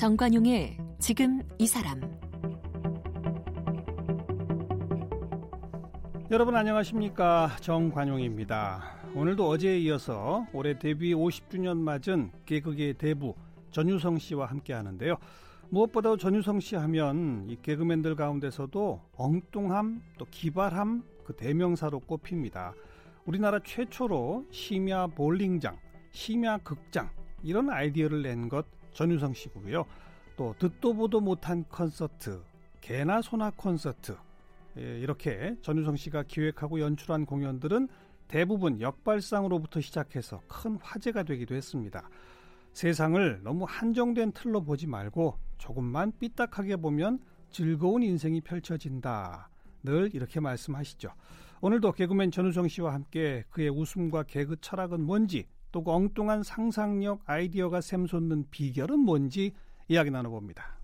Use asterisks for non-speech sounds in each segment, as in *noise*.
정관용의 지금 이 사람 여러분 안녕하십니까 정관용입니다. 오늘도 어제에 이어서 올해 데뷔 50주년 맞은 개그계 대부 전유성 씨와 함께 하는데요. 무엇보다 전유성 씨 하면 이 개그맨들 가운데서도 엉뚱함 또 기발함 그 대명사로 꼽힙니다. 우리나라 최초로 심야 볼링장, 심야 극장 이런 아이디어를 낸 것 전유성 씨고요. 또 듣도 보도 못한 콘서트, 개나 소나 콘서트 예, 이렇게 전유성 씨가 기획하고 연출한 공연들은 대부분 역발상으로부터 시작해서 큰 화제가 되기도 했습니다. 세상을 너무 한정된 틀로 보지 말고 조금만 삐딱하게 보면 즐거운 인생이 펼쳐진다. 늘 이렇게 말씀하시죠. 오늘도 개그맨 전우성 씨와 함께 그의 웃음과 개그 철학은 뭔지 또 그 엉뚱한 상상력 아이디어가 샘솟는 비결은 뭔지 이야기 나눠봅니다.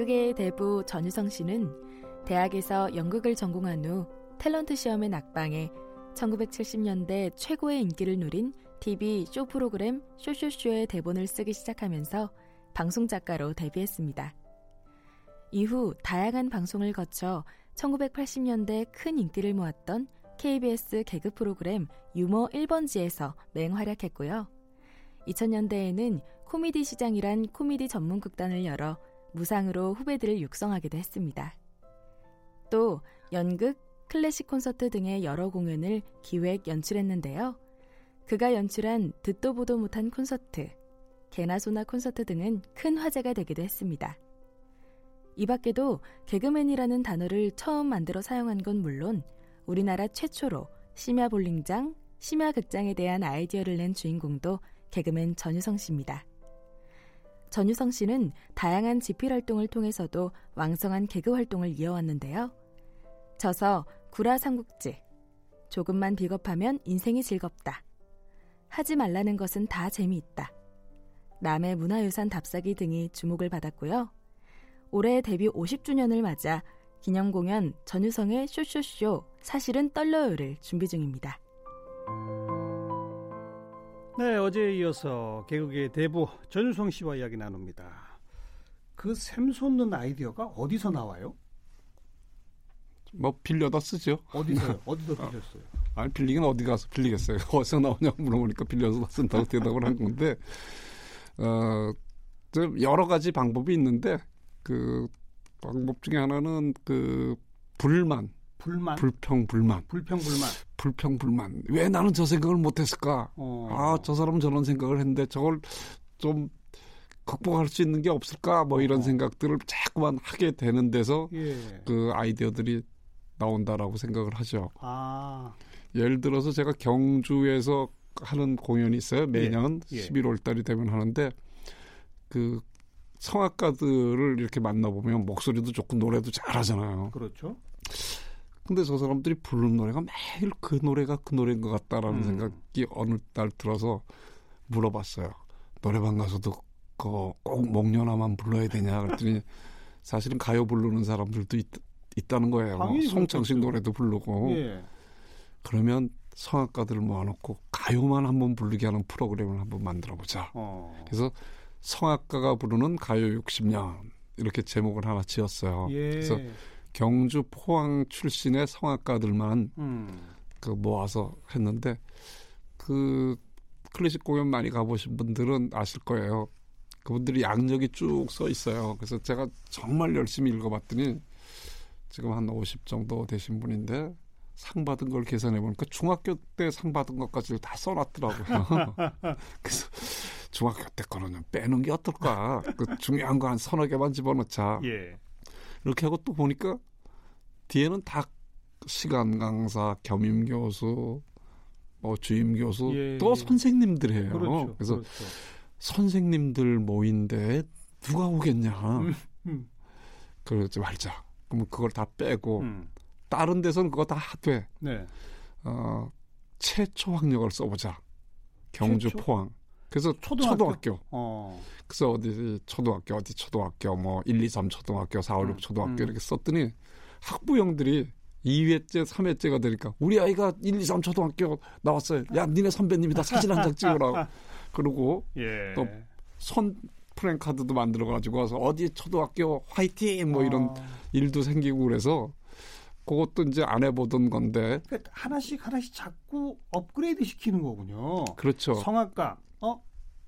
개그계의 대부 전유성 씨는 대학에서 연극을 전공한 후 탤런트 시험의 낙방에 1970년대 최고의 인기를 누린 TV 쇼 프로그램 쇼쇼쇼의 대본을 쓰기 시작하면서 방송 작가로 데뷔했습니다. 이후 다양한 방송을 거쳐 1980년대 큰 인기를 모았던 KBS 개그 프로그램 유머 1번지에서 맹활약했고요. 2000년대에는 코미디 시장이란 코미디 전문 극단을 열어 무상으로 후배들을 육성하기도 했습니다. 또 연극, 클래식 콘서트 등의 여러 공연을 기획, 연출했는데요. 그가 연출한 듣도 보도 못한 콘서트, 개나 소나 콘서트 등은 큰 화제가 되기도 했습니다. 이 밖에도 개그맨이라는 단어를 처음 만들어 사용한 건 물론 우리나라 최초로 심야 볼링장, 심야 극장에 대한 아이디어를 낸 주인공도 개그맨 전유성 씨입니다. 전유성 씨는 다양한 집필 활동을 통해서도 왕성한 개그 활동을 이어왔는데요. 저서 구라 삼국지 조금만 비겁하면 인생이 즐겁다. 하지 말라는 것은 다 재미있다. 남의 문화유산 답사기 등이 주목을 받았고요. 올해 데뷔 50주년을 맞아 기념 공연 전유성의 쇼쇼쇼 사실은 떨려요를 준비 중입니다. 네, 어제에 이어서 개그계 대부 전유성 씨와 이야기 나눕니다. 그 샘솟는 아이디어가 어디서 나와요? 뭐 빌려다 쓰죠. *laughs* 어디서 어디서 빌렸어요? 아니 빌리긴 어디 가서 빌리겠어요. *laughs* 어디서 나오냐고 물어보니까 빌려서 쓴다고 대답을 한 건데 어, 여러 가지 방법이 있는데 그 방법 중에 하나는 그 불만 불만 불평 불만 불평 불만 불평 불만 왜 나는 저 생각을 못했을까 어. 아저 사람은 저런 생각을 했는데 저걸 좀 극복할 수 있는 게 없을까 뭐 이런 어. 생각들을 자꾸만 하게 되는 데서 예. 그 아이디어들이 나온다라고 생각을 하죠. 아 예를 들어서 제가 경주에서 하는 공연이 있어요. 매년 예, 예. 11월 달이 되면 하는데 그 성악가들을 이렇게 만나보면 목소리도 좋고 노래도 잘하잖아요. 그렇죠. 근데 저 사람들이 부르는 노래가 매일 그 노래가 그 노래인 것 같다라는 음. 생각이 어느 날 들어서 물어봤어요. 노래방 가서도 그거 꼭 목련화만 불러야 되냐 그랬더니 *laughs* 사실은 가요 부르는 사람들도 있, 있다는 거예요. 당연히 송창식. 노래도 부르고 예. 그러면 성악가들을 모아놓고 가요만 한번 부르게 하는 프로그램을 한번 만들어 보자. 어. 그래서 성악가가 부르는 가요 60년 이렇게 제목을 하나 지었어요. 예. 그래서 경주 포항 출신의 성악가들만 음. 그 모아서 했는데 그 클래식 공연 많이 가보신 분들은 아실 거예요. 그분들이 양력이 쭉 써 있어요. 그래서 제가 정말 열심히 읽어봤더니 지금 한 50 정도 되신 분인데 상 받은 걸 계산해 보니까 중학교 때 상 받은 것까지 다 써놨더라고요. *laughs* 그래서 중학교 때 거는 빼는 게 어떨까? 그 중요한 거 한 서너 개만 집어넣자. 예. 이렇게 하고 또 보니까 뒤에는 다 시간 강사, 겸임 교수, 뭐 주임 교수, 예, 또 예. 선생님들이에요. 그렇죠. 래서 그렇죠. 선생님들 모인데 누가 오겠냐? 음, 음. 그러지 말자. 그러면 그걸 다 빼고 음. 다른 데서는 그거 다 돼. 네. 어, 최초 학력을 써보자. 경주 최초? 포항. 그래서 초등학교? 초등학교. 어. 그래서 어디 초등학교 어디 초등학교 뭐 1, 2, 3 초등학교 4, 5, 6 음, 초등학교 음. 이렇게 썼더니 학부형들이 2회째, 3회째가 되니까 우리 아이가 1, 2, 3 초등학교 나왔어요. 야, 니네 선배님이 다. 사진 한 장 찍으라. *laughs* 그러고 예. 또손 프랭카드도 만들어 가지고 와서 어디 초등학교 화이팅 뭐 이런 어. 일도 생기고 그래서 그것도 이제 안 해보던 건데 그러니까 하나씩 하나씩 자꾸 업그레이드 시키는 거군요. 그렇죠. 성악가, 어,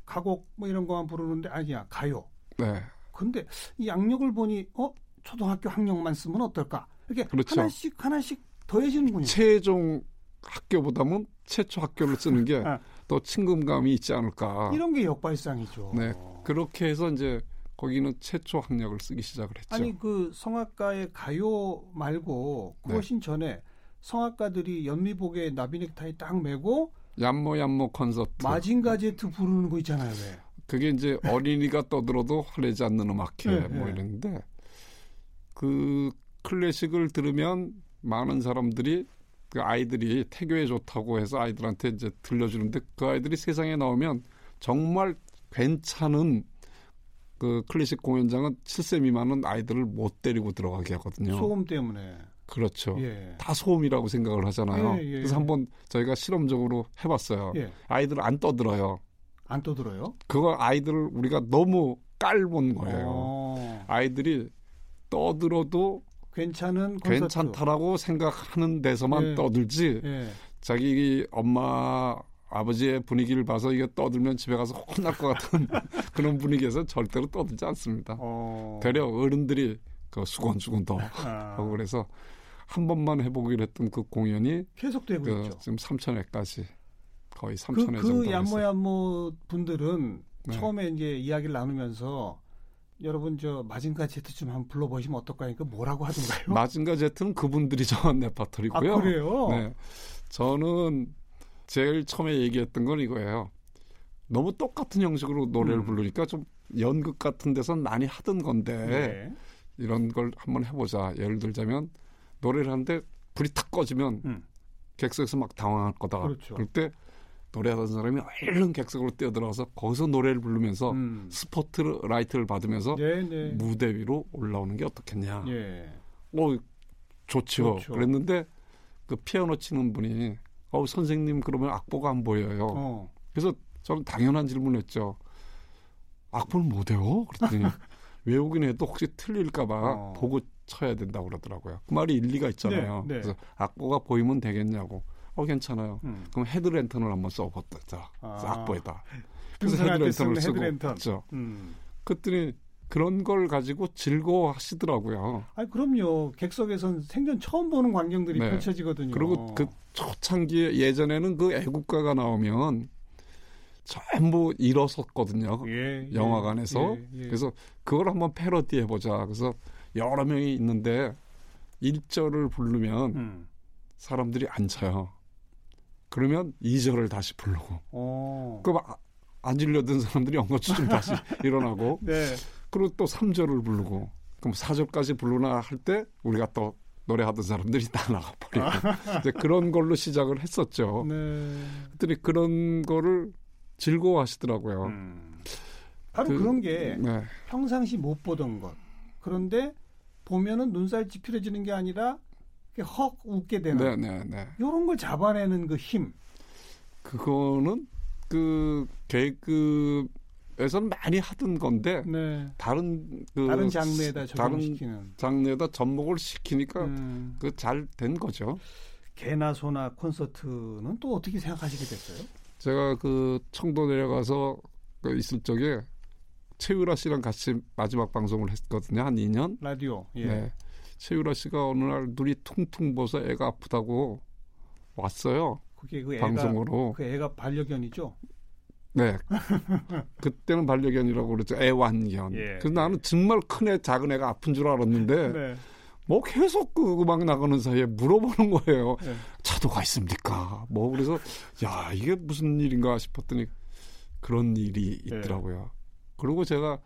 가곡 뭐 이런 거만 부르는데 아니야 가요. 네. 근데 이 양력을 보니 어 초등학교 학력만 쓰면 어떨까? 이렇게 그렇죠. 하나씩 하나씩 더해지는군요. 최종 학교보다는 최초 학교를 쓰는 게 아. *laughs* 더 친근감이 있지 않을까. 이런 게 역발상이죠. 네. 그렇게 해서 이제 거기는 최초 학력을 쓰기 시작을 했죠. 아니 그 성악가의 가요 말고 네. 그것인 전에 성악가들이 연미복에 나비넥타이 딱 메고 얌모 얌모 콘서트. 마징가 제트 부르는 거 있잖아요. 왜? 그게 이제 어린이가 떠들어도 화내지 않는 음악회 네, 뭐 네. 이랬는데 그 클래식을 들으면 많은 사람들이 그 아이들이 태교에 좋다고 해서 아이들한테 이제 들려주는데 그 아이들이 세상에 나오면 정말 괜찮은 그 클래식 공연장은 7세 미만은 아이들을 못 데리고 들어가게 하거든요. 소음 때문에. 그렇죠. 예. 다 소음이라고 생각을 하잖아요. 예, 예, 그래서 예. 한번 저희가 실험적으로 해봤어요. 예. 아이들 안 떠들어요. 안 떠들어요? 그거 아이들을 우리가 너무 깔본 거예요. 어, 아이들이 떠들어도 괜찮은 콘서트. 괜찮다라고 생각하는 데서만 예. 떠들지 예. 자기 엄마 아버지의 분위기를 봐서 이게 떠들면 집에 가서 혼날 것 같은 *laughs* 그런 분위기에서 절대로 떠들지 않습니다. 어. 되려 어른들이 그 수건 수건 더 아, 하고 그래서 한 번만 해보기로 했던 그 공연이 계속 되고 그 있죠. 지금 삼천회까지 거의 그, 삼천회 그 정도 얀모얀모 분들은 네. 처음에 이제 이야기를 나누면서 여러분 저 마징가 제트 좀 한번 불러보시면 어떨까 하니까 뭐라고 하던가요? *laughs* 마징가 제트는 그분들이 정한 아 레파토리고요. 그래요? 네. 저는 제일 처음에 얘기했던 건 이거예요. 너무 똑같은 형식으로 노래를 음. 부르니까 좀 연극 같은 데선 많이 하던 건데 네. 이런 걸 한번 해보자. 예를 들자면 노래를 하는데 불이 탁 꺼지면 음. 객석에서 막 당황할 거다. 그렇죠. 그럴 때 노래하던 사람이 얼른 객석으로 뛰어들어가서 거기서 노래를 부르면서 음. 스포트 라이트를 받으면서 네, 네. 무대 위로 올라오는 게 어떻겠냐. 예. 어, 좋죠. 좋죠. 그랬는데 그 피아노 치는 분이 어 선생님 그러면 악보가 안 보여요. 어. 그래서 저는 당연한 질문을 했죠. 악보를 못 외워? 그랬더니 *laughs* 외우긴 해도 혹시 틀릴까봐 어. 보고 쳐야 된다고 그러더라고요. 그 말이 일리가 있잖아요. 네, 네. 그래서 악보가 보이면 되겠냐고. 어 괜찮아요. 음. 그럼 헤드랜턴을 한번. 그래서 아. 악보에다. 그래서 헤드랜턴을 쓰고 헤드랜턴. 했죠. 음. 그랬더니 그런 걸 가지고 즐거워하시더라고요. 아 그럼요. 객석에선 생전 처음 보는 광경들이 네. 펼쳐지거든요. 그리고 그 초창기에 예전에는 그 애국가가 나오면 전부 일어섰거든요. 예, 예, 영화관에서. 예, 예. 그래서 그걸 한번 패러디 해보자. 그래서 여러 명이 있는데 1절을 부르면 음. 사람들이 앉아요. 그러면 2절을 다시 부르고. 어. 그럼 아- 앉으려던 사람들이 엉거주춤 다시 *laughs* 일어나고. 네. 그리고 또 3절을 부르고. 그럼 4절까지 부르나 할 때 우리가 또 노래하던 사람들이 다 나가버리고. *laughs* 이제 그런 걸로 시작을 했었죠. 네. 그랬더니 그런 거를 즐거워 하시더라고요. 음. 바로 그- 그, 런게 네. 평상시 못 보던 것. 그런데 보면은 눈살 찌푸려지는 게 아니라 헉 웃게 되는 네, 네, 네. 이런 걸 잡아내는 그 힘. 그거는 그 계급에서는 많이 하던 건데 네. 다른 그 다른 장르에다 다른 적용시키는. 장르에다 접목을 시키니까 음. 그잘 된 거죠. 개나 소나 콘서트는 또 어떻게 생각하시게 됐어요? 제가 그 청도 내려가서 그 있을 적에 최유라 씨랑 같이 마지막 방송을 했거든요. 한 2년. 라디오. 예. 네. 최유라 씨가 어느 날 눈이 퉁퉁 부어서 애가 아프다고 왔어요. 그게 그 애가 방송으로. 그 애가 반려견이죠. 네. *laughs* 그때는 반려견이라고 그랬죠. 애완견. 예. 그래서 나는 정말 큰 애, 작은 애가 아픈 줄 알았는데 *laughs* 네. 뭐 계속 그 음악 나가는 사이에 물어보는 거예요. 네. 차도가 있습니까? 뭐 그래서 야 이게 무슨 일인가 싶었더니 그런 일이 네. 있더라고요. 그리고 제가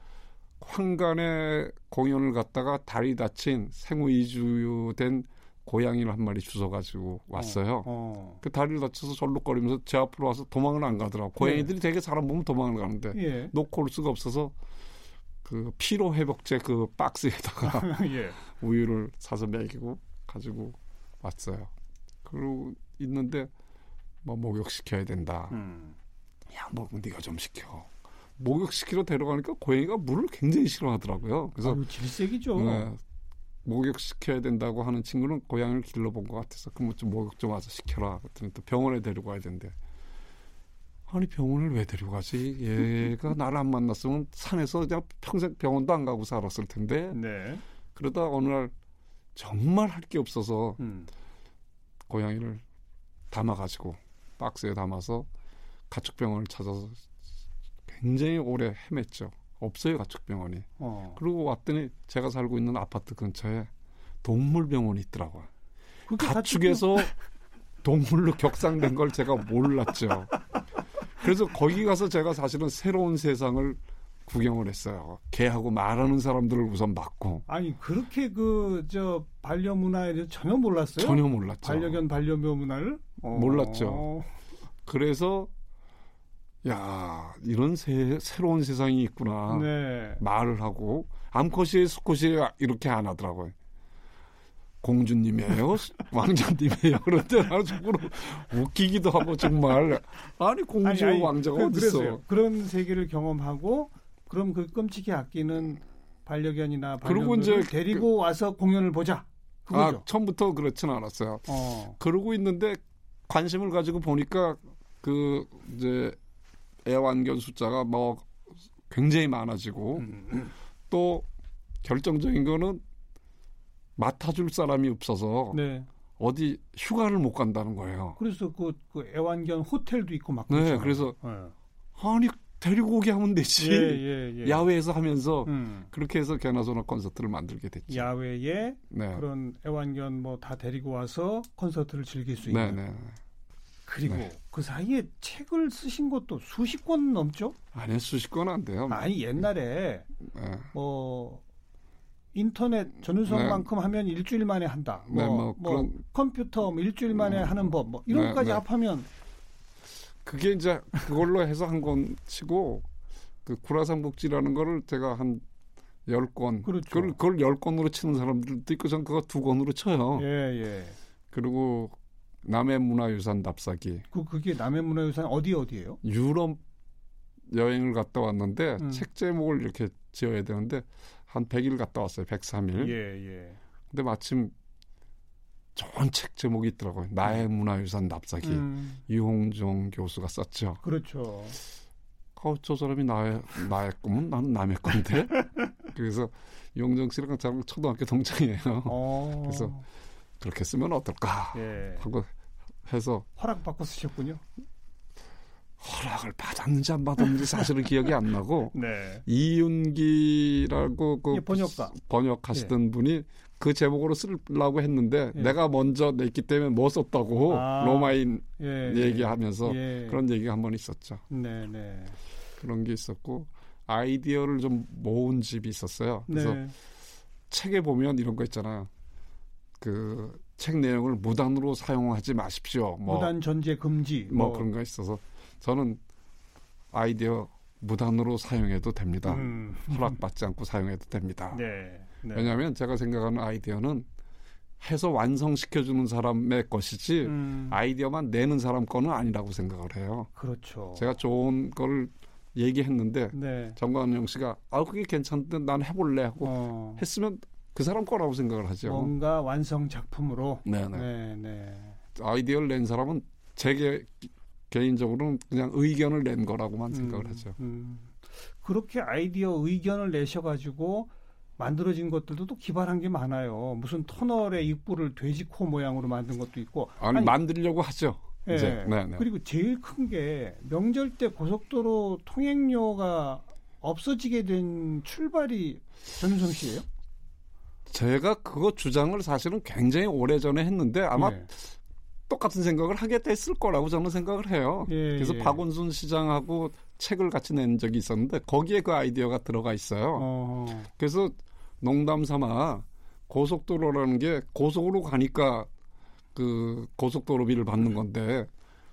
황간에 공연을 갔다가 다리 다친 생후 이주된 고양이를 한 마리 주워가지고 왔어요. 어. 그 다리를 다쳐서 절룩거리면서 제 앞으로 와서 도망을 안 가더라고. 고양이들이 되게 사람 보면 도망을 가는데 예. 놓고 올 수가 없어서 그 피로 회복제 그 박스에다가 *laughs* 예. 우유를 사서 먹이고 가지고 왔어요. 그러고 있는데 뭐 목욕 시켜야 된다. 음. 야, 뭐 네가 좀 시켜. 목욕시키러 데려가니까 고양이가 물을 굉장히 싫어하더라고요. 그래서 아유, 질색이죠. 네, 목욕시켜야 된다고 하는 친구는 고양이를 길러본 것 같아서 그럼 좀 목욕 좀 와서 시켜라. 그랬더니 또 병원에 데리고 가야 된대. 아니 병원을 왜 데려가지? 얘가 *laughs* 나를 안 만났으면 산에서 그냥 평생 병원도 안 가고 살았을 텐데 네. 그러다 어느 날 정말 할 게 없어서 음. 고양이를 담아가지고 박스에 담아서 가축병원을 찾아서 굉장히 오래 헤맸죠. 없어요 가축병원이. 어. 그리고 왔더니 제가 살고 있는 아파트 근처에 동물병원이 있더라고요. 가축에서 *laughs* 동물로 격상된 걸 제가 몰랐죠. 그래서 거기 가서 제가 사실은 새로운 세상을 구경을 했어요. 개하고 말하는 사람들을 우선 봤고 아니 그렇게 그 저 반려 문화에 대해서 전혀 몰랐어요. 전혀 몰랐죠. 반려견 반려묘 문화를 어. 몰랐죠. 그래서 야 이런 새, 새로운 세상이 있구나. 네. 말을 하고 암컷이 수컷이 이렇게 안 하더라고요. 공주님이에요, *laughs* 왕자님이에요. 그런데 나는 속으로 웃기기도 하고 정말 아니 공주 아니, 아니, 왕자가 그. 있어? 그런 세계를 경험하고 그럼 그 끔찍이 아끼는 반려견이나 반려견을 이제 데리고 와서 공연을 보자. 그거죠. 아 처음부터 그렇지는 않았어요. 어. 그러고 있는데 관심을 가지고 보니까 그 이제 애완견 숫자가 뭐 굉장히 많아지고 음. 또 결정적인 거는 맡아줄 사람이 없어서 네. 어디 휴가를 못 간다는 거예요. 그래서 그, 그 애완견 호텔도 있고 막 네, 그렇잖아요. 그래서 예. 아니 데리고 오게 하면 되지. 예, 예, 예. 야외에서 하면서 음. 그렇게 해서 개나소나 콘서트를 만들게 됐죠. 야외에 네. 그런 애완견 뭐 다 데리고 와서 콘서트를 즐길 수 네, 있는. 네. 그리고 네. 그 사이에 책을 쓰신 것도 수십 권 넘죠? 아니 수십 건안 돼요. 아니 옛날에 네. 뭐 인터넷 전유성만큼 하면 일주일 만에 한다. 뭐, 네, 뭐, 뭐 그런- 컴퓨터 뭐 일주일 만에 하는 법, 뭐 이런 네, 것까지 네. 합하면 그게 이제 그걸로 해서 한건 치고 그 구라상 복지라는 거를 제가 한 열 권. 그렇죠. 그걸 그걸 열 권으로 치는 사람들도 있고 전 그거 두 권으로 쳐요. 예, 예. 그리고 남해 문화유산 답사기. 그 그게 남해 문화유산 어디 어디예요? 유럽 여행을 갔다 왔는데 음. 책 제목을 이렇게 지어야 되는데 한 100일 갔다 왔어요. 103일. 예, 예. 근데 마침 좋은 책 제목이 있더라고요. 나의 문화유산 납사기. 음, 이홍종 교수가 썼죠. 그렇죠. 어, 저 사람이 나의 나의 꿈은 나는 남의 건데. *laughs* 그래서 이홍종 씨랑 저랑 초등학교 동창이에요. 어. 그래서 그렇게 쓰면 어떨까 예. 하고 해서 허락 받고 쓰셨군요. 허락을 받았는지 안 받았는지 사실은 기억이 안 나고 *laughs* 네. 이윤기라고 그 예, 번역가. 번역하시던 분이 그 제목으로 쓰려고 했는데 예. 내가 먼저 냈기 때문에 못 썼다고 아. 로마인 예. 얘기하면서 예. 그런 얘기가 한 번 있었죠. 네, 네. 그런 게 있었고 아이디어를 좀 모은 집이 있었어요. 그래서 네. 책에 보면 이런 거 있잖아요. 그 책 내용을 무단으로 사용하지 마십시오. 뭐, 무단 전제 금지 뭐 그런 거 있어서 저는 아이디어 무단으로 사용해도 됩니다. 음. 허락받지 않고 사용해도 됩니다. 네. 네. 왜냐하면 제가 생각하는 아이디어는 해서 완성시켜주는 사람의 것이지 음, 아이디어만 내는 사람 거는 아니라고 생각을 해요. 그렇죠. 제가 좋은 거를 얘기했는데 네. 정관영 씨가 아 그게 괜찮은데 난 해볼래 하고 어, 했으면 그 사람 거라고 생각을 하죠. 뭔가 완성 작품으로 네네. 네, 네. 아이디어를 낸 사람은 제게 개인적으로는 그냥 의견을 낸 거라고만 생각을 음, 하죠. 음. 그렇게 아이디어 의견을 내셔가지고 만들어진 것들도 또 기발한 게 많아요. 무슨 터널의 입구를 돼지코 모양으로 만든 것도 있고. 아니, 아니, 만들려고 하죠. 예. 이제 네 네. 그리고 제일 큰 게 명절 때 고속도로 통행료가 없어지게 된 출발이 전유성 씨예요? 제가 그거 주장을 사실은 굉장히 오래 전에 했는데 아마 예. 똑같은 생각을 하게 됐을 거라고 저는 생각을 해요. 예, 그래서 예. 박원순 시장하고 책을 같이 낸 적이 있었는데 거기에 그 아이디어가 들어가 있어요. 어, 그래서 농담 삼아 고속도로라는 게 고속으로 가니까 그 고속도로비를 받는 건데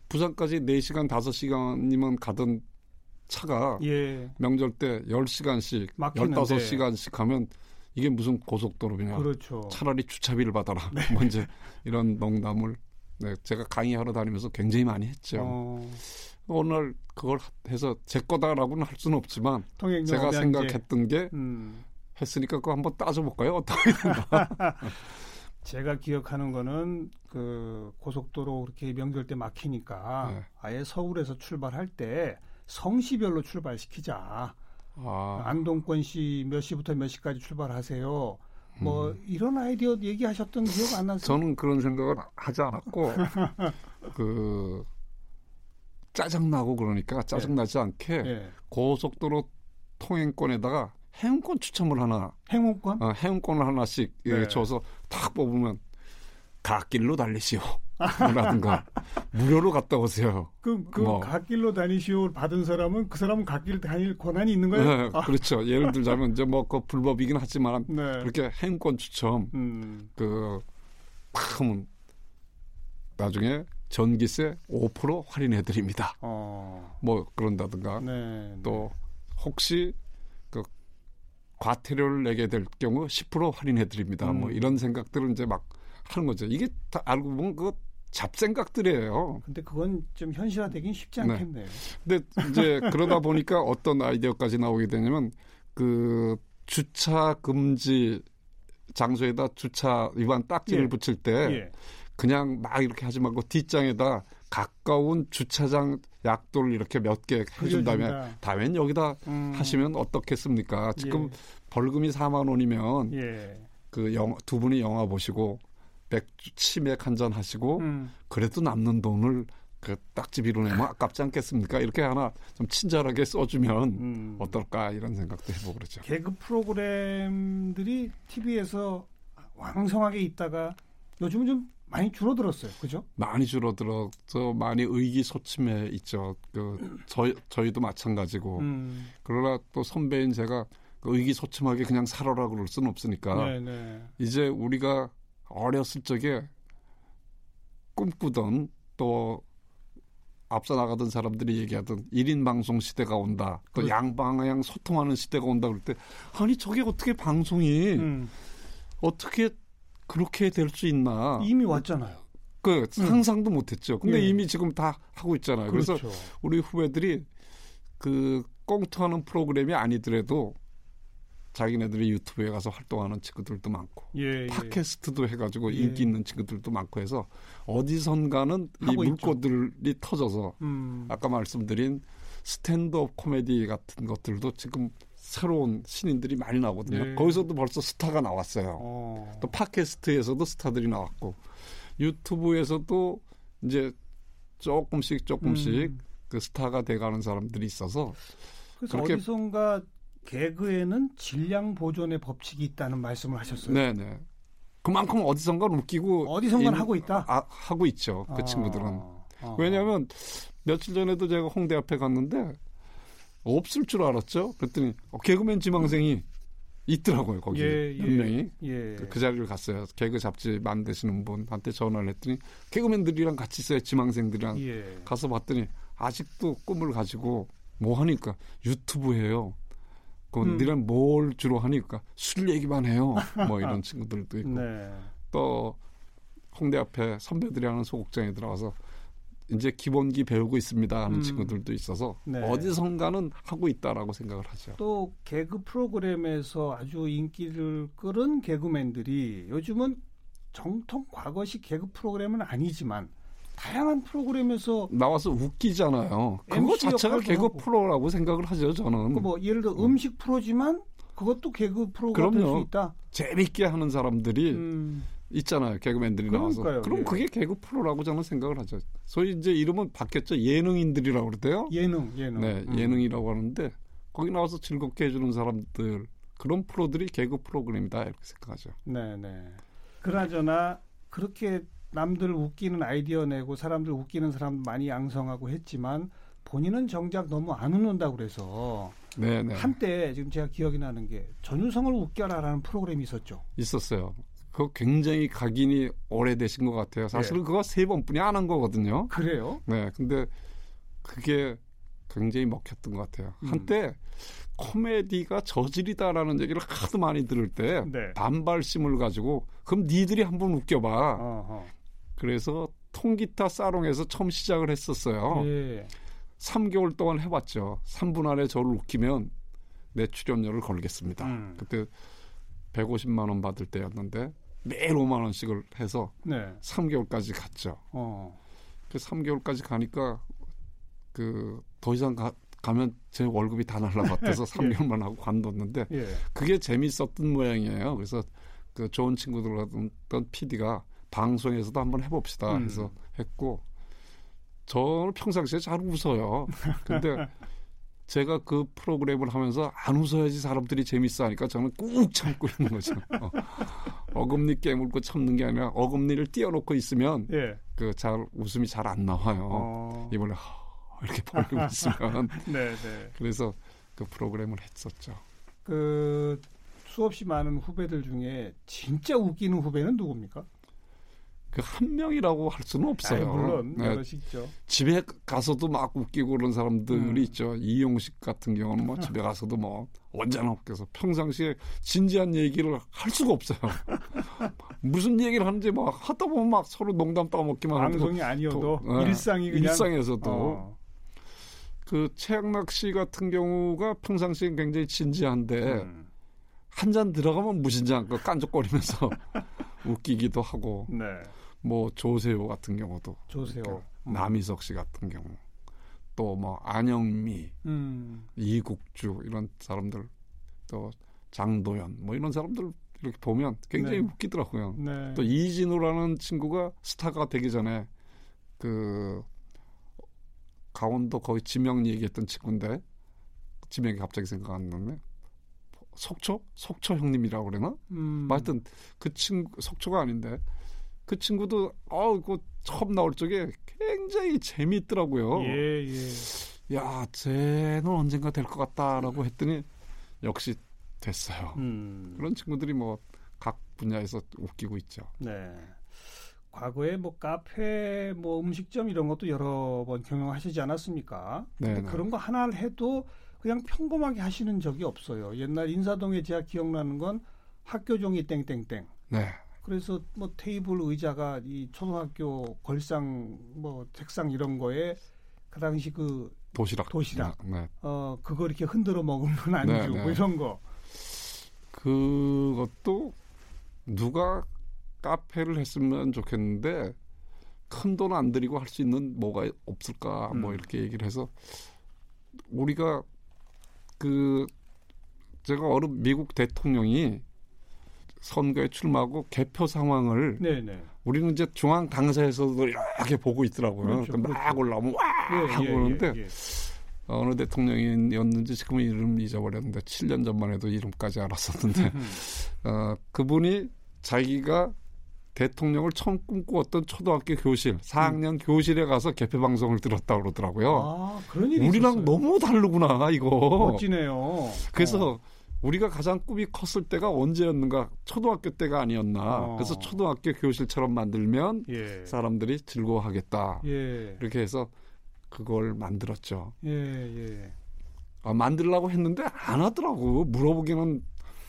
부산까지 4시간, 5시간이면 가던 차가 예. 명절 때 10시간씩, 막히는데. 15시간씩 하면 이게 무슨 고속도로비냐. 그렇죠. 차라리 주차비를 받아라. *laughs* 뭐 이제 이런 농담을 네, 제가 강의하러 다니면서 굉장히 많이 했죠. 어, 오늘 그걸 해서 제 거다라고는 할 수는 없지만 제가. 생각했던 게 음, 했으니까 그거 한번 따져볼까요? 어떻게 되나? *laughs* 제가 기억하는 거는 그 고속도로 그렇게 명절 때 막히니까 네. 아예 서울에서 출발할 때 성시별로 출발시키자. 아, 안동권 시 몇 시부터 몇 시까지 출발하세요. 뭐 음. 이런 아이디어 얘기하셨던 기억 안 나세요? 저는 그런 생각을 하지 않았고 *laughs* 그 짜증 나고 그러니까 짜증 나지 않게 예. 고속도로 통행권에다가 행운권 추첨을 하나 행운권? 어, 행운권을 하나씩 예, 네. 줘서 탁 뽑으면 갓길로 달리시오. 라든가 무료로 갔다 오세요. 그, 그 뭐. 갓길로 다니시오 받은 사람은 그 사람은 갓길 다닐 권한이 있는 거예요? 네, 아, 그렇죠. 예를 들자면 이제 뭐 그 불법이긴 하지만 네. 그렇게 행운권 추첨 음, 그팍 하면 나중에 전기세 5% 할인해 드립니다. 어, 뭐 그런다든가 네. 또 혹시 그 과태료를 내게 될 경우 10% 할인해 드립니다. 뭐 음. 이런 생각들을 이제 막 하는 거죠. 이게 다 알고 보면 그 잡생각들이에요. 근데 그건 좀 현실화되긴 쉽지 네. 않겠네요. 근데 이제 그러다 보니까 어떤 아이디어까지 나오게 되냐면 그 주차 금지 장소에다 주차 위반 딱지를 예. 붙일 때 예. 그냥 막 이렇게 하지 말고 뒷장에다 가까운 주차장 약도를 이렇게 몇 개 해준 다음에 그려준다. 다음엔 여기다 음, 하시면 어떻겠습니까? 지금 벌금이 4만 원이면 예. 예. 그 영, 두 분이 영화 보시고 맥주 치맥 한 잔 하시고 음, 그래도 남는 돈을 그 딱지비로 내면 아깝지 않겠습니까? 이렇게 하나 좀 친절하게 써주면 음. 어떨까 이런 생각도 해보고 그러죠. 개그 프로그램들이 TV에서 왕성하게 있다가 요즘은 좀 많이 줄어들었어요. 그죠? 많이 줄어들어서 많이 의기소침해 있죠. 그 저희 저희도 마찬가지고 음, 그러나 또 선배인 제가 그 의기소침하게 그냥 살아라 그럴 수는 없으니까 네, 네. 이제 우리가 어렸을 적에 꿈꾸던 또 앞서 나가던 사람들이 얘기하던 1인 방송 시대가 온다. 또 그렇죠. 양방향 소통하는 시대가 온다 그럴 때 아니 저게 어떻게 방송이 음, 어떻게 그렇게 될 수 있나? 이미 왔잖아요. 그 상상도 못 했죠. 근데 예. 이미 지금 다 하고 있잖아요. 그래서 그렇죠. 우리 후배들이 그 꽁트하는 프로그램이 아니더라도 자기네들이 유튜브에 가서 활동하는 친구들도 많고 예, 예. 팟캐스트도 해가지고 예. 인기 있는 친구들도 많고 해서 어디선가는 이 하고 있죠. 물꼬들이 터져서 음, 아까 말씀드린 스탠드업 코미디 같은 것들도 지금 새로운 신인들이 많이 나오거든요. 예. 거기서도 벌써 스타가 나왔어요. 어, 또 팟캐스트에서도 스타들이 나왔고 유튜브에서도 이제 조금씩 조금씩 음. 그 스타가 돼가는 사람들이 있어서 그래서 어디선가 개그에는 질량 보존의 법칙이 있다는 말씀을 하셨어요. 네 네 그만큼 어디선가 웃기고 어디선가 인- 하고 있다. 아, 하고 있죠 그 아, 친구들은 어. 왜냐하면 며칠 전에도 제가 홍대 앞에 갔는데 없을 줄 알았죠 그랬더니 어, 개그맨 지망생이 있더라고요 거기 예, 몇 예. 명이 예. 그, 그 자리를 갔어요 개그 잡지 만드시는 분한테 전화를 했더니 개그맨들이랑 같이 있어요 지망생들이랑 예. 가서 봤더니 아직도 꿈을 가지고 뭐 하니까 유튜브 해요. 그 음. 뭘 주로 하니까 술 얘기만 해요. 뭐 이런 *laughs* 친구들도 있고 네. 또 홍대 앞에 선배들이 하는 소극장에 들어가서 이제 기본기 배우고 있습니다 하는 음. 친구들도 있어서 네. 어디선가는 하고 있다라고 생각을 하죠. 또 개그 프로그램에서 아주 인기를 끌은 개그맨들이 요즘은 정통 과거식 개그 프로그램은 아니지만 다양한 프로그램에서 나와서 웃기잖아요. 그거 자체가 개그 하고. 프로라고 생각을 하죠. 저는 그뭐 예를 들어 음식 프로지만 그것도 개그 프로가 될. 수 있다. 재밌게 하는 사람들이 음, 있잖아요. 개그맨들이 나와서. 그러니까요, 그럼 예. 그게 개그 프로라고 저는 생각을 하죠. 소위 이제 이름은 바뀌었죠. 예능인들이라고 그러대요. 예능, 예능. 네, 음. 예능이라고 하는데 거기 나와서 즐겁게 해주는 사람들 그런 프로들이 개그 프로그램이다 이렇게 생각하죠. 네, 네. 그나저나 그렇게 남들 웃기는 아이디어 내고 사람들 웃기는 사람 많이 양성하고 했지만 본인은 정작 너무 안 웃는다고 그래서 네네. 한때 지금 제가 기억이 나는 게 전유성을 웃겨라라는 프로그램이 있었죠. 있었어요. 그거 굉장히 각인이 오래되신 것 같아요. 사실은 예. 그거 세 번뿐이 안 한 거거든요. 그래요? 네, 근데 그게 굉장히 먹혔던 것 같아요. 음. 한때 코미디가 저질이다라는 얘기를 하도 많이 들을 때 네. 반발심을 가지고 그럼 니들이 한번 웃겨봐. 어허. 그래서 통기타 사롱에서 처음 시작을 했었어요. 예. 3개월 동안 해봤죠. 3분 안에 저를 웃기면 내 출연료를 걸겠습니다. 음. 그때 150만 원 받을 때였는데 매일 5만 원씩을 해서 네. 3개월까지 갔죠. 어. 그 3개월까지 가니까 그 더 이상 가, 가면 제 월급이 다 날라갔대서 3개월만 *laughs* 하고 관뒀는데 예. 그게 재밌었던 모양이에요. 그래서 그 좋은 친구들 하던 PD가 방송에서도 한번 해봅시다 음. 해서 했고 저는 평상시에 잘 웃어요. 근데 제가 그 프로그램을 하면서 안 웃어야지 사람들이 재밌어 하니까 저는 꾹 참고 있는 거죠. 어. 어금니 깨물고 참는 게 아니라 어금니를 띄워놓고 있으면 예. 그잘 웃음이 잘 안 나와요. 어. 이번에 이렇게 벌리고 *laughs* 있으면 네, 네. 그래서 그 프로그램을 했었죠. 그 수없이 많은 후배들 중에 진짜 웃기는 후배는 누굽니까? 그한 명이라고 할 수는 없어요. 아이, 물론 네, 여럿이 있죠. 집에 가서도 막 웃기고 그런 사람들이 음. 있죠. 이용식 같은 경우는 뭐 집에 가서도 뭐 언제나 웃겨서 평상시에 진지한 얘기를 할 수가 없어요. *laughs* 무슨 얘기를 하는지 막 하다 보면 막 서로 농담 따먹기만 하고 방송이 아니어도 또, 네. 일상이 그냥 일상에서도 어. 그 최양락 씨 같은 경우가 평상시에 굉장히 진지한데 음. 한잔 들어가면 무진장 그 깐족거리면서 *laughs* 웃기기도 하고 네. 뭐 조세호 같은 경우도 조세호. 그러니까 음. 남희석 씨 같은 경우 또 뭐 안영미, 음. 이국주 이런 사람들 또 장도연 뭐 이런 사람들 이렇게 보면 굉장히 네. 웃기더라고요. 네. 또 이진우라는 친구가 스타가 되기 전에 그 강원도 거기 지명 얘기했던 친구인데 지명이 갑자기 생각 안 나네. 속초? 속초 형님이라고 그러나? 음. 뭐 하여튼 그 친구 속초가 아닌데 그 친구도 어그 처음 나올 적에 굉장히 재미있더라고요. 예, 예. 야, 쟤는 언젠가 될 것 같다라고 했더니 역시 됐어요. 음. 그런 친구들이 뭐 각 분야에서 웃기고 있죠. 네. 과거에 뭐 카페, 뭐 음식점 이런 것도 여러 번 경영하시지 않았습니까? 네, 그런 거 하나를 해도 그냥 평범하게 하시는 적이 없어요. 옛날 인사동에 제가 기억나는 건 학교 종이 땡땡땡. 네. 그래서 뭐 테이블 의자가 이 초등학교 걸상 뭐 책상 이런 거에 그 당시 그 도시락. 도시락. 네. 어, 그거 이렇게 흔들어 먹으면 안주 네, 뭐 네. 이런 거. 그것도 누가 카페를 했으면 좋겠는데 큰 돈 안 들이고 할 수 있는 뭐가 없을까 뭐 음. 이렇게 얘기를 해서 우리가 그 제가 어느 미국 대통령이 선거에 출마하고 개표 상황을 네, 네. 우리는 이제 중앙 당사에서도 이렇게 보고 있더라고요. 그렇죠, 그러니까 막 올라오면 와 예, 하고 예, 그러는데 예, 예. 어느 대통령이었는지 지금은 이름 잊어버렸는데 7년 전만 해도 이름까지 알았었는데 음. *laughs* 어, 그분이 자기가 대통령을 처음 꿈꾸었던 초등학교 교실 4학년 교실에 가서 개표 방송을 들었다 고 그러더라고요. 아, 그런 일이 우리랑 있었어요. 너무 다르구나 이거. 멋지네요. 그래서 어. 우리가 가장 꿈이 컸을 때가 언제였는가 초등학교 때가 아니었나. 어. 그래서 초등학교 교실처럼 만들면 예. 사람들이 즐거워하겠다. 예. 이렇게 해서 그걸 만들었죠. 예, 예. 아, 만들려고 했는데 안 하더라고. 물어보기는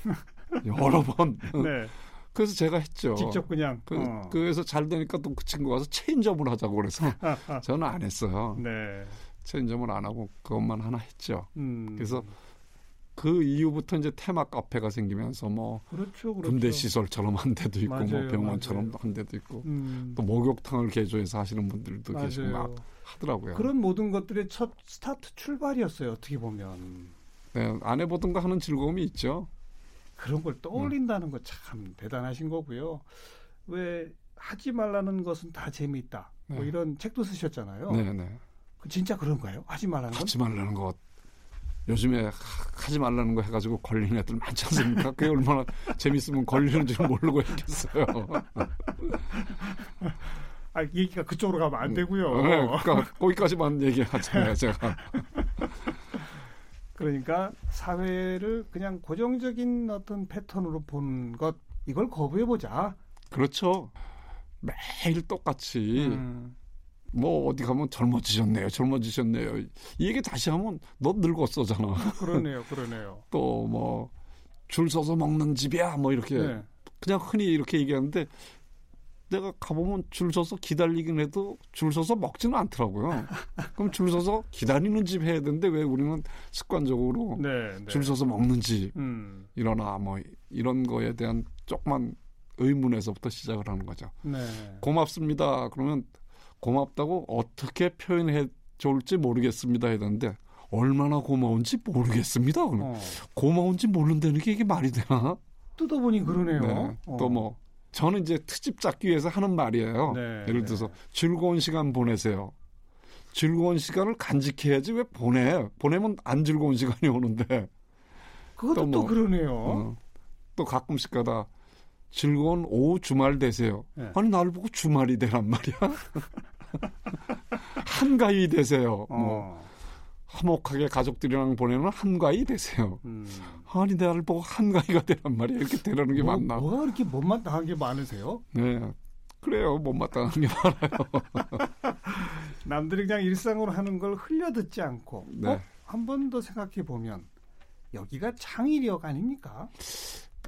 *laughs* 여러 번. 네. 그래서 제가 했죠. 직접 그냥 그, 어. 그 래서 잘 되니까 또 그 친구가 와서 체인점을 하자고 그래서 *laughs* 저는 안 했어요. 네. 체인점을 안 하고 그것만 하나 했죠. 음. 그래서 그 이후부터 이제 테마 카페가 생기면서 뭐 그렇죠, 그렇죠. 군대 시설처럼 한 데도 있고 맞아요, 뭐 병원처럼 맞아요. 한 데도 있고 음. 또 목욕탕을 개조해서 하시는 분들도 계시고 막. 하더라고요. 그런 모든 것들의 첫 스타트 출발이었어요. 어떻게 보면 네, 안 해보던 거 하는 즐거움이 있죠. 그런 걸 떠올린다는 거참 대단하신 거고요. 왜 하지 말라는 것은 다 재미있다. 뭐 네. 이런 책도 쓰셨잖아요. 네, 네. 그 진짜 그런가요? 하지 말라는 건? 하지 말라는 거 요즘에 하- 하지 말라는 거 해가지고 걸리는 애들 많지 않습니까? 그게 얼마나 *laughs* 재밌으면 걸리는 줄 모르고 했겠어요. *laughs* 아, 얘기가 그쪽으로 가면 안 되고요. 네, 그러니까 거기까지만 얘기하잖아요, *laughs* 제가. 그러니까 사회를 그냥 고정적인 어떤 패턴으로 보는 것 이걸 거부해 보자. 그렇죠. 매일 똑같이 음, 뭐 어디 가면 젊어지셨네요, 젊어지셨네요. 이 얘기 다시 하면 너 늙었어잖아. 그러네요, 그러네요. *laughs* 또 뭐 줄 서서 먹는 집이야, 뭐 이렇게 네. 그냥 흔히 이렇게 얘기하는데 내가 가보면 줄 서서 기다리긴 해도 줄 서서 먹지는 않더라고요. *laughs* 그럼 줄 서서 기다리는 집 해야 되는데 왜 우리는 습관적으로 네, 네. 줄 서서 먹는 집 음, 일어나 뭐 이런 거에 대한 조그만 의문에서부터 시작을 하는 거죠. 네. 고맙습니다. 그러면 고맙다고 어떻게 표현해 좋을지 모르겠습니다 되는데 얼마나 고마운지 모르겠습니다. 그러면 어, 고마운지 모른다는 게 이게 말이 되나? 뜯어보니 그러네요. 네. 어. 또뭐 저는 이제 트집 잡기 위해서 하는 말이에요. 네, 예를 들어서 즐거운 시간 보내세요. 즐거운 시간을 간직해야지 왜 보내? 보내면 안 즐거운 시간이 오는데 그것도 또, 또 뭐, 그러네요. 어, 또 가끔씩 가다 즐거운 오후 주말 되세요. 네. 아니 나를 보고 주말이 되란 말이야. *laughs* *laughs* 한가위 되세요. 뭐 어. 화목하게 가족들이랑 보내는 한가위 되세요. 음. 아니 나를 보고 한가위가 되란 말이야. 이렇게 되라는 게 뭐, 맞나? 뭐가 그렇게 못마땅한 게 많으세요? 네. 그래요. 못마땅한 게 많아요. *laughs* 남들이 그냥 일상으로 하는 걸 흘려듣지 않고 네. 어? 한번 더 생각해 보면 여기가 창의력 아닙니까?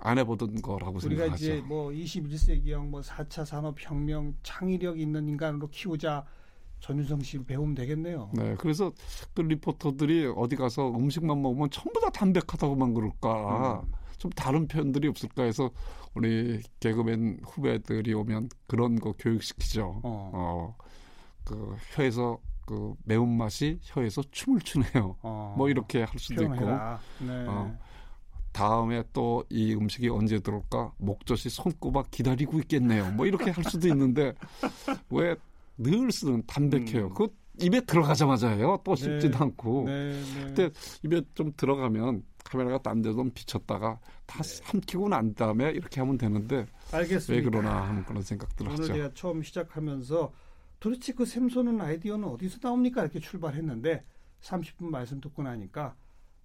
안 해보던 거라고 우리가 생각하죠. 이제 뭐 21세기형 뭐 4차 산업혁명 창의력 있는 인간으로 키우자 전유성 씨 배우면 되겠네요. 네, 그래서 그 리포터들이 어디 가서 음식만 먹으면 전부 다 담백하다고만 그럴까. 음. 좀 다른 표현들이 없을까 해서 우리 개그맨 후배들이 오면 그런 거 교육시키죠. 어. 어, 그 혀에서 그 매운맛이 혀에서 춤을 추네요. 어. 뭐 이렇게 할 수도 있고 표현해라. 네. 어. 다음에 또 이 음식이 언제 들어올까 목젖이 손꼽아 기다리고 있겠네요. 뭐 이렇게 할 수도 있는데 왜 늘 쓰는 담백해요. 음. 그 입에 들어가자마자 해요. 또 씹지도 네. 않고 네, 네. 근데 입에 좀 들어가면 카메라가 딴데좀 비쳤다가 다 네. 삼키고 난 다음에 이렇게 하면 되는데 알겠습니다. 왜 그러나 하는 그런 생각들을 오늘 하죠. 제가 처음 시작하면서 도대체 그 샘솟는 아이디어는 어디서 나옵니까? 이렇게 출발했는데 30분 말씀 듣고 나니까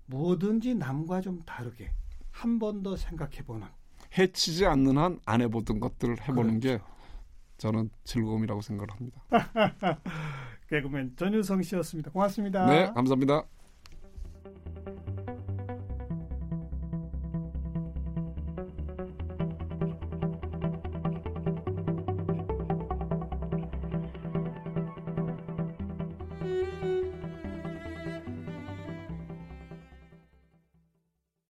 뭐든지 남과 좀 다르게 한 번 더 생각해보는 해치지 않는 한 안 해보던 것들을 해보는 게 그렇죠. 저는 즐거움이라고 생각을 합니다. *laughs* 개그맨 전유성 씨였습니다. 고맙습니다. 네, 감사합니다.